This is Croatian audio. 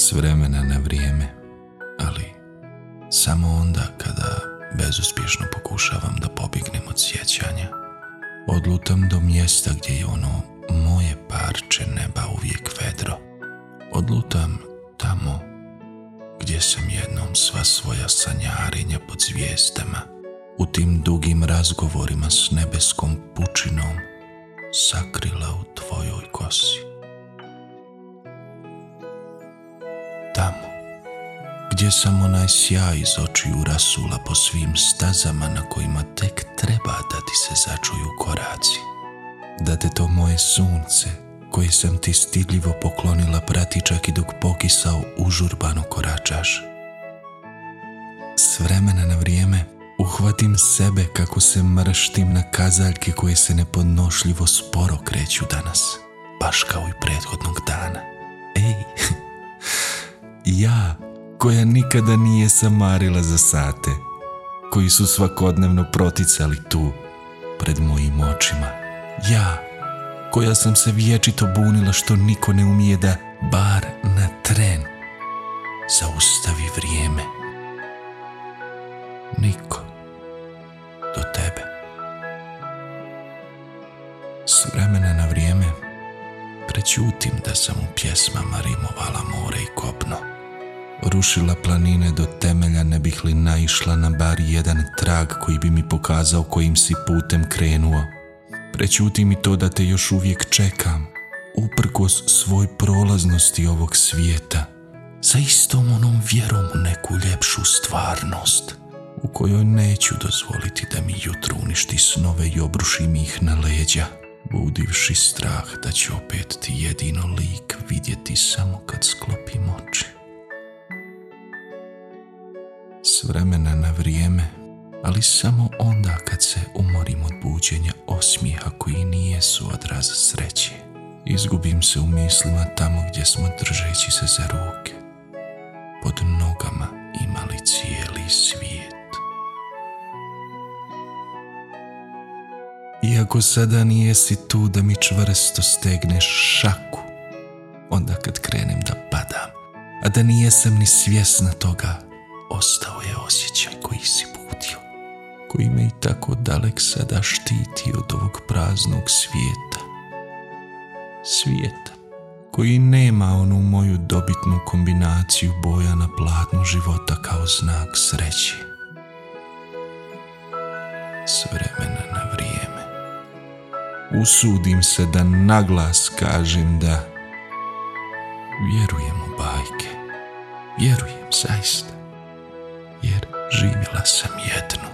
s vremena na vrijeme, ali samo onda kada bezuspješno pokušavam da pobjegnem od sjećanja. Odlutam do mjesta gdje je ono moje parče neba uvijek vedro. Odlutam tamo gdje sam jednom sva svoja sanjarenja pod zvijezdama, u tim dugim razgovorima s nebeskom pučinom, sakrila u tvojoj kosi. Gdje sam onaj sjaj iz očiju rasula po svim stazama na kojima tek treba da ti se začuju koraci. Da te to moje sunce, koje sam ti stidljivo poklonila prati čak i dok pokisao užurbano koračaš. S vremena na vrijeme uhvatim sebe kako se mrštim na kazaljke koje se nepodnošljivo sporo kreću danas, baš kao i prethodnog dana. Ej, ja koja nikada nije samarila za sate, koji su svakodnevno proticali tu, pred mojim očima. Ja, koja sam se vječito bunila što niko ne umije da, bar na tren, zaustavi vrijeme. Niko do tebe. S vremena na vrijeme prećutim da sam u pjesmama rimovala kopno rušila planine do temelja ne bih li naišla na bar jedan trag koji bi mi pokazao kojim si putem krenuo. Prećuti mi to da te još uvijek čekam, uprkos svoj prolaznosti ovog svijeta, sa istom onom vjerom u neku ljepšu stvarnost, u kojoj neću dozvoliti da mi jutro uništi snove i obruši mi ih na leđa, budivši strah da ću opet ti jedino lik vidjeti samo kad sklopim oči s vremena na vrijeme, ali samo onda kad se umorim od buđenja osmijeha koji nije su odraz sreće. Izgubim se u mislima tamo gdje smo držeći se za ruke. Pod nogama imali cijeli svijet. Iako sada nijesi tu da mi čvrsto stegneš šaku, onda kad krenem da padam, a da nijesam ni svjesna toga, ostao je osjećaj koji si budio, koji me i tako dalek sada štiti od ovog praznog svijeta. Svijeta koji nema onu moju dobitnu kombinaciju boja na platnu života kao znak sreće. S vremena na vrijeme. Usudim se da naglas kažem da vjerujem u bajke. Vjerujem zaista živjela sam jednu.